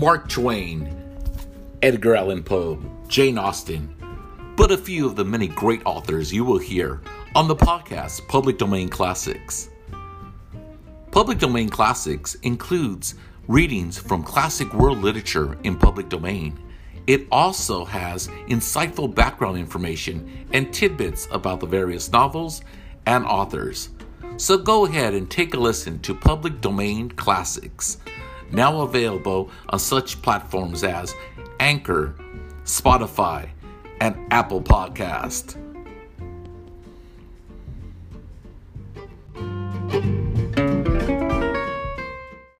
Mark Twain, Edgar Allan Poe, Jane Austen, but a few of the many great authors you will hear on the podcast Public Domain Classics. Public Domain Classics includes readings from classic world literature in public domain. It also has insightful background information and tidbits about the various novels and authors. So go ahead and take a listen to Public Domain Classics, now available on such platforms as Anchor, Spotify, and Apple Podcast.